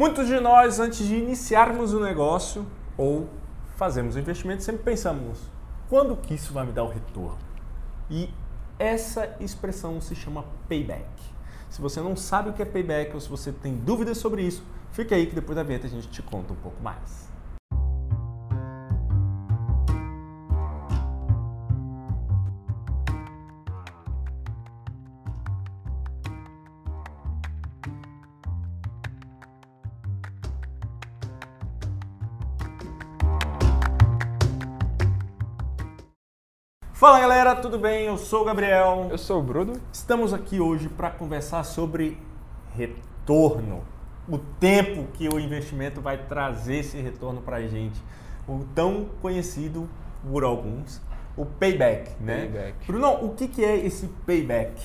Muitos de nós, antes de iniciarmos o negócio ou fazermos o investimento, sempre pensamos: quando que isso vai me dar o retorno? E essa expressão se chama payback. Se você não sabe o que é payback ou se você tem dúvidas sobre isso, fica aí que depois da vinheta a gente te conta um pouco mais. Fala galera, tudo bem? Eu sou o Gabriel. Eu sou o Bruno. Estamos aqui hoje para conversar sobre retorno. O tempo que o investimento vai trazer esse retorno para a gente. O tão conhecido por alguns, o payback, né? Payback. Bruno, o que, que é esse payback?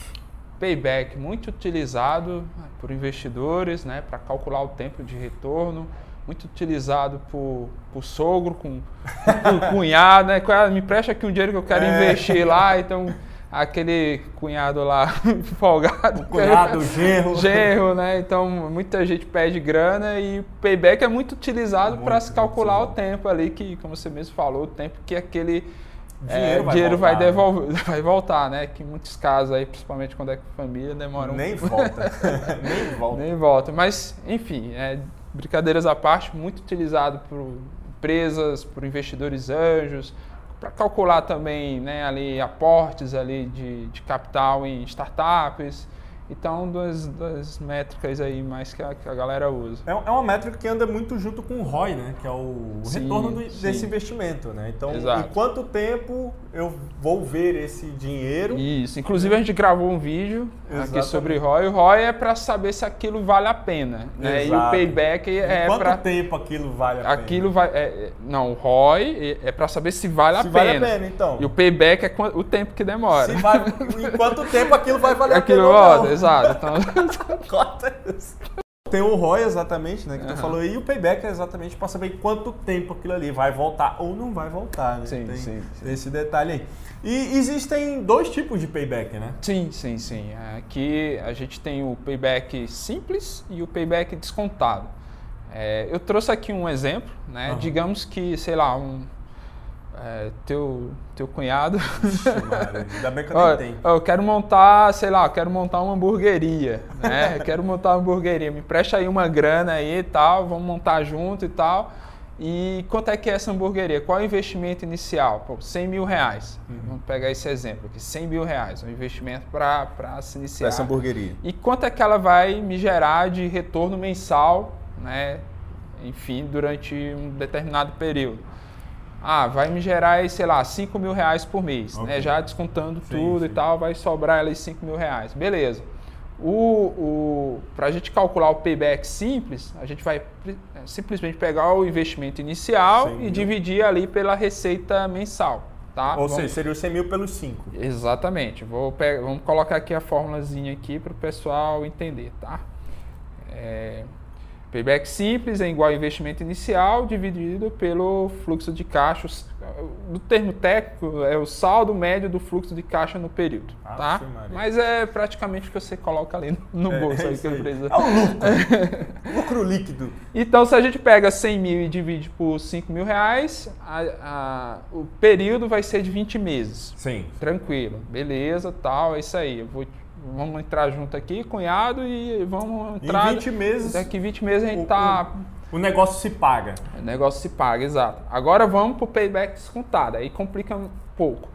Payback muito utilizado por investidores, né, para calcular o tempo de retorno muito utilizado por, por sogro, com, com cunhado, né? Me presta aqui um dinheiro que eu quero é. investir lá, então aquele cunhado lá folgado. O cunhado, genro. Genro, né? Então muita gente pede grana e o payback é muito utilizado para se calcular o tempo ali, que, como você mesmo falou, o tempo que aquele dinheiro, é, vai, dinheiro voltar, vai, né? devolver, né? vai voltar, né? Que em muitos casos aí, principalmente quando é família, demora Nem um... volta. Nem volta. Nem volta. Mas, enfim, é, brincadeiras à parte, muito utilizado por empresas, por investidores anjos, para calcular também né, ali aportes ali de, de capital em startups. Então, duas, duas métricas aí mais que a, que a galera usa. É, é, uma métrica que anda muito junto com o ROI, né? Que é o sim, retorno do, desse investimento, né? Então, Exato. em quanto tempo eu vou ver esse dinheiro? Isso. Inclusive, a gente gravou um vídeo Exatamente. aqui sobre ROI. O ROI é para saber se aquilo vale a pena, né? Exato. E o payback é para... Quanto tempo aquilo vale a pena? Aquilo vai... É, é não, o ROI é para saber se vale se a vale pena. vale a pena, então. E o payback é o tempo que demora. Se vai, em quanto tempo aquilo vai valer aquilo a pena? Exato. Então... Corta isso. Tem o ROI exatamente, né, que uhum. tu falou, e o payback é exatamente para saber quanto tempo aquilo ali vai voltar ou não vai voltar, né? Sim, Tem sim, sim. esse detalhe aí. E existem dois tipos de payback, né? Sim, sim, sim. Aqui a gente tem o payback simples e o payback descontado. É, eu trouxe aqui um exemplo, né? Uhum. Digamos que, sei lá, um, é, teu, teu cunhado. Ixi, ainda bem que eu nem tenho. Eu quero montar, sei lá, quero montar uma hamburgueria, né? quero montar uma hamburgueria. Me presta aí uma grana aí e tal, vamos montar junto e tal. E quanto é que é essa hamburgueria? Qual é o investimento inicial? Pô, 100 mil reais. Uhum. Vamos pegar esse exemplo aqui, 100 mil reais, um investimento para se iniciar. Essa hamburgueria. E quanto é que ela vai me gerar de retorno mensal, né? Enfim, durante um determinado período ah, vai me gerar, aí, sei lá, 5 mil reais por mês, né? okay. né? Já descontando sim, tudo sim. e tal, vai sobrar ali 5 mil reais. Beleza. O, o, Para a gente calcular o payback simples, a gente vai é, simplesmente pegar o investimento inicial e dividir ali pela receita mensal. Tá? Ou vamos... seja, seria os 100 mil pelos 5. Exatamente. Vou pegar, vamos colocar aqui a formulazinha aqui para o pessoal entender. Tá? É... Payback simples é igual ao investimento inicial dividido pelo fluxo de caixa. No termo técnico, é o saldo médio do fluxo de caixa no período. Ah, tá? Mas é praticamente o que você coloca ali no é, bolso. É, aí que a empresa... é o lucro. lucro líquido. Então, se a gente pega 100 mil e divide por 5 mil reais, a, a, o período vai ser de 20 meses. Sim. Tranquilo. Beleza, tal, é isso aí. Eu vou vamos entrar junto aqui, cunhado, e vamos entrar. Em 20 meses. Daqui 20 meses a gente está. O, o, negócio se paga. O negócio se paga, exato. Agora vamos para o payback descontado, aí complica um pouco.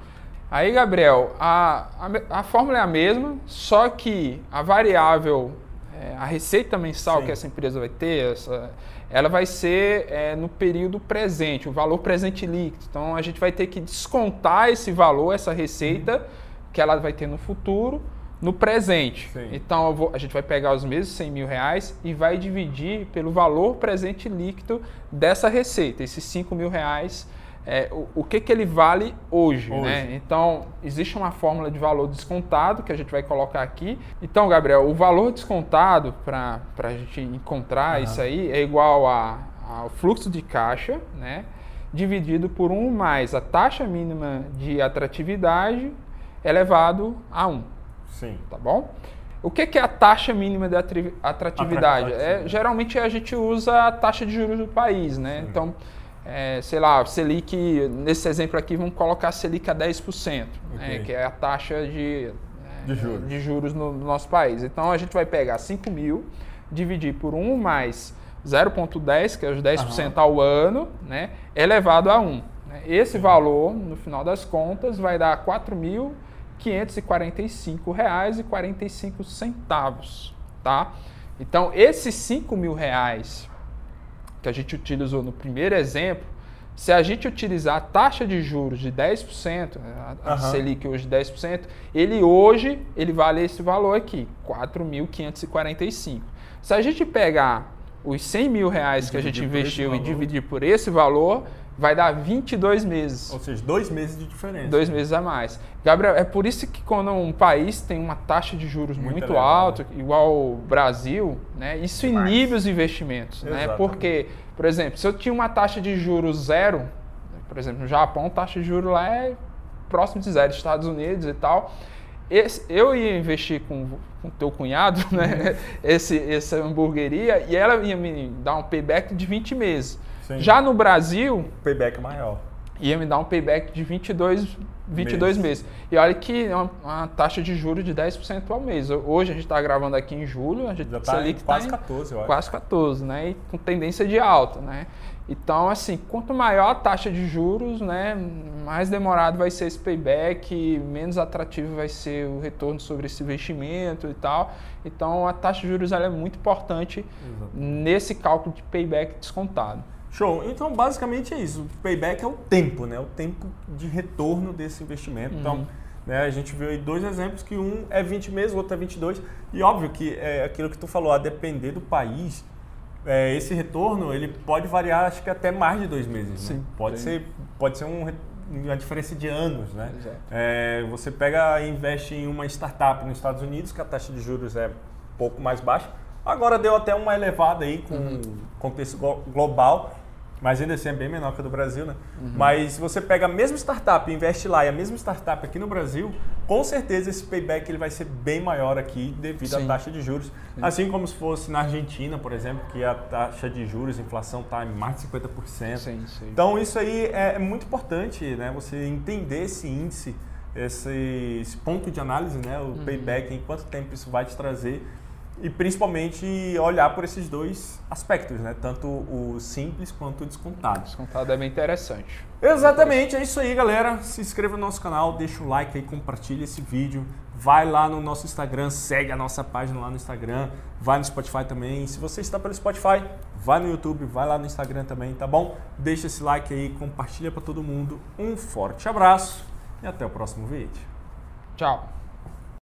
Aí, Gabriel, a, a, a fórmula é a mesma, só que a variável, é, a receita mensal Sim. que essa empresa vai ter, essa, ela vai ser é, no período presente, o valor presente líquido. Então, a gente vai ter que descontar esse valor, essa receita uhum. que ela vai ter no futuro, no presente. Sim. Então vou, a gente vai pegar os mesmos 100 mil reais e vai dividir pelo valor presente líquido dessa receita, esses 5 mil reais. É, o, o, que, que ele vale hoje, hoje, né? Então, existe uma fórmula de valor descontado que a gente vai colocar aqui. Então, Gabriel, o valor descontado para a gente encontrar uhum. isso aí é igual a, ao fluxo de caixa, né? Dividido por 1 mais a taxa mínima de atratividade elevado a 1. Sim. Tá bom? O que, que é a taxa mínima de atratividade? É, geralmente a gente usa a taxa de juros do país, né? Sim. Então, é, sei lá, Selic, nesse exemplo aqui, vamos colocar Selic a 10%, okay. né, que é a taxa de, de juros, de juros no, no, nosso país. Então, a gente vai pegar 5 mil, dividir por 1 mais 0,10, que é os 10% uhum. ao ano, né, elevado a 1. Né? Esse valor, no final das contas, vai dar R$ 4.545,45, tá? Então, esses 5 mil reais que a gente utilizou no primeiro exemplo, se a gente utilizar a taxa de juros de 10%, a, uhum. Selic hoje de 10%, ele hoje ele vale esse valor aqui, 4.545. Se a gente pegar os 100 mil reais que a gente investiu e dividir por esse valor, vai dar 22 meses. Ou seja, dois meses de diferença. Dois meses a mais. Gabriel, é por isso que quando um país tem uma taxa de juros muito, muito alta, igual o Brasil, né, isso Demais. inibe os investimentos. Né? Porque, por exemplo, se eu tinha uma taxa de juros zero, por exemplo, no Japão, a taxa de juros lá é próximo de zero, Estados Unidos e tal. Esse, eu ia investir com o teu cunhado, né, esse, essa hamburgueria, e ela ia me dar um payback de 20 meses. Sim. Já no Brasil. Payback maior. Ia me dar um payback de 22, 22 meses. meses. E olha que é uma, uma, taxa de juros de 10% ao mês. Hoje a gente está gravando aqui em julho, a gente já está quase tá 14, eu acho. Quase 14, né? E com tendência de alta, né? Então, assim, quanto maior a taxa de juros, né, mais demorado vai ser esse payback, menos atrativo vai ser o retorno sobre esse investimento e tal. Então, a taxa de juros é muito importante nesse cálculo de payback descontado. Show. Então, basicamente é isso. O payback é o tempo, né? O tempo de retorno desse investimento. Então, uhum. Então, né, a gente viu aí dois exemplos que um é 20 meses, o outro é 22. E óbvio que é aquilo que tu falou, a depender do país, é, esse retorno ele pode variar, acho que até mais de dois meses. Né? Sim. Né? Pode ser, pode ser um, uma diferença de anos, né? É, você pega e investe em uma startup nos Estados Unidos, que a taxa de juros é um pouco mais baixa. Agora deu até uma elevada aí com uhum. contexto global mas ainda assim é bem menor que a do Brasil, né? Uhum. Mas se você pega a mesma startup e investe lá e a mesma startup aqui no Brasil, com certeza esse payback ele vai ser bem maior aqui devido Sim. à taxa de juros. Sim. Assim como se fosse na Argentina, por exemplo, que a taxa de juros, a inflação está em mais de 50%. Sim, sim. Então isso aí é, é muito importante, né? Você entender esse índice, esse, esse ponto de análise, né? O uhum. payback, em quanto tempo isso vai te trazer e principalmente olhar por esses dois aspectos, né? Tanto o simples quanto o descontado. Descontado é bem interessante. Exatamente, é isso aí, galera. Se inscreva no nosso canal, deixa o like aí, compartilha esse vídeo. Vai lá no nosso Instagram, segue a nossa página lá no Instagram, vai no Spotify também. Se você está pelo Spotify, vai no YouTube, vai lá no Instagram também, tá bom? Deixa esse like aí, compartilha para todo mundo. Um forte abraço e até o próximo vídeo. Tchau.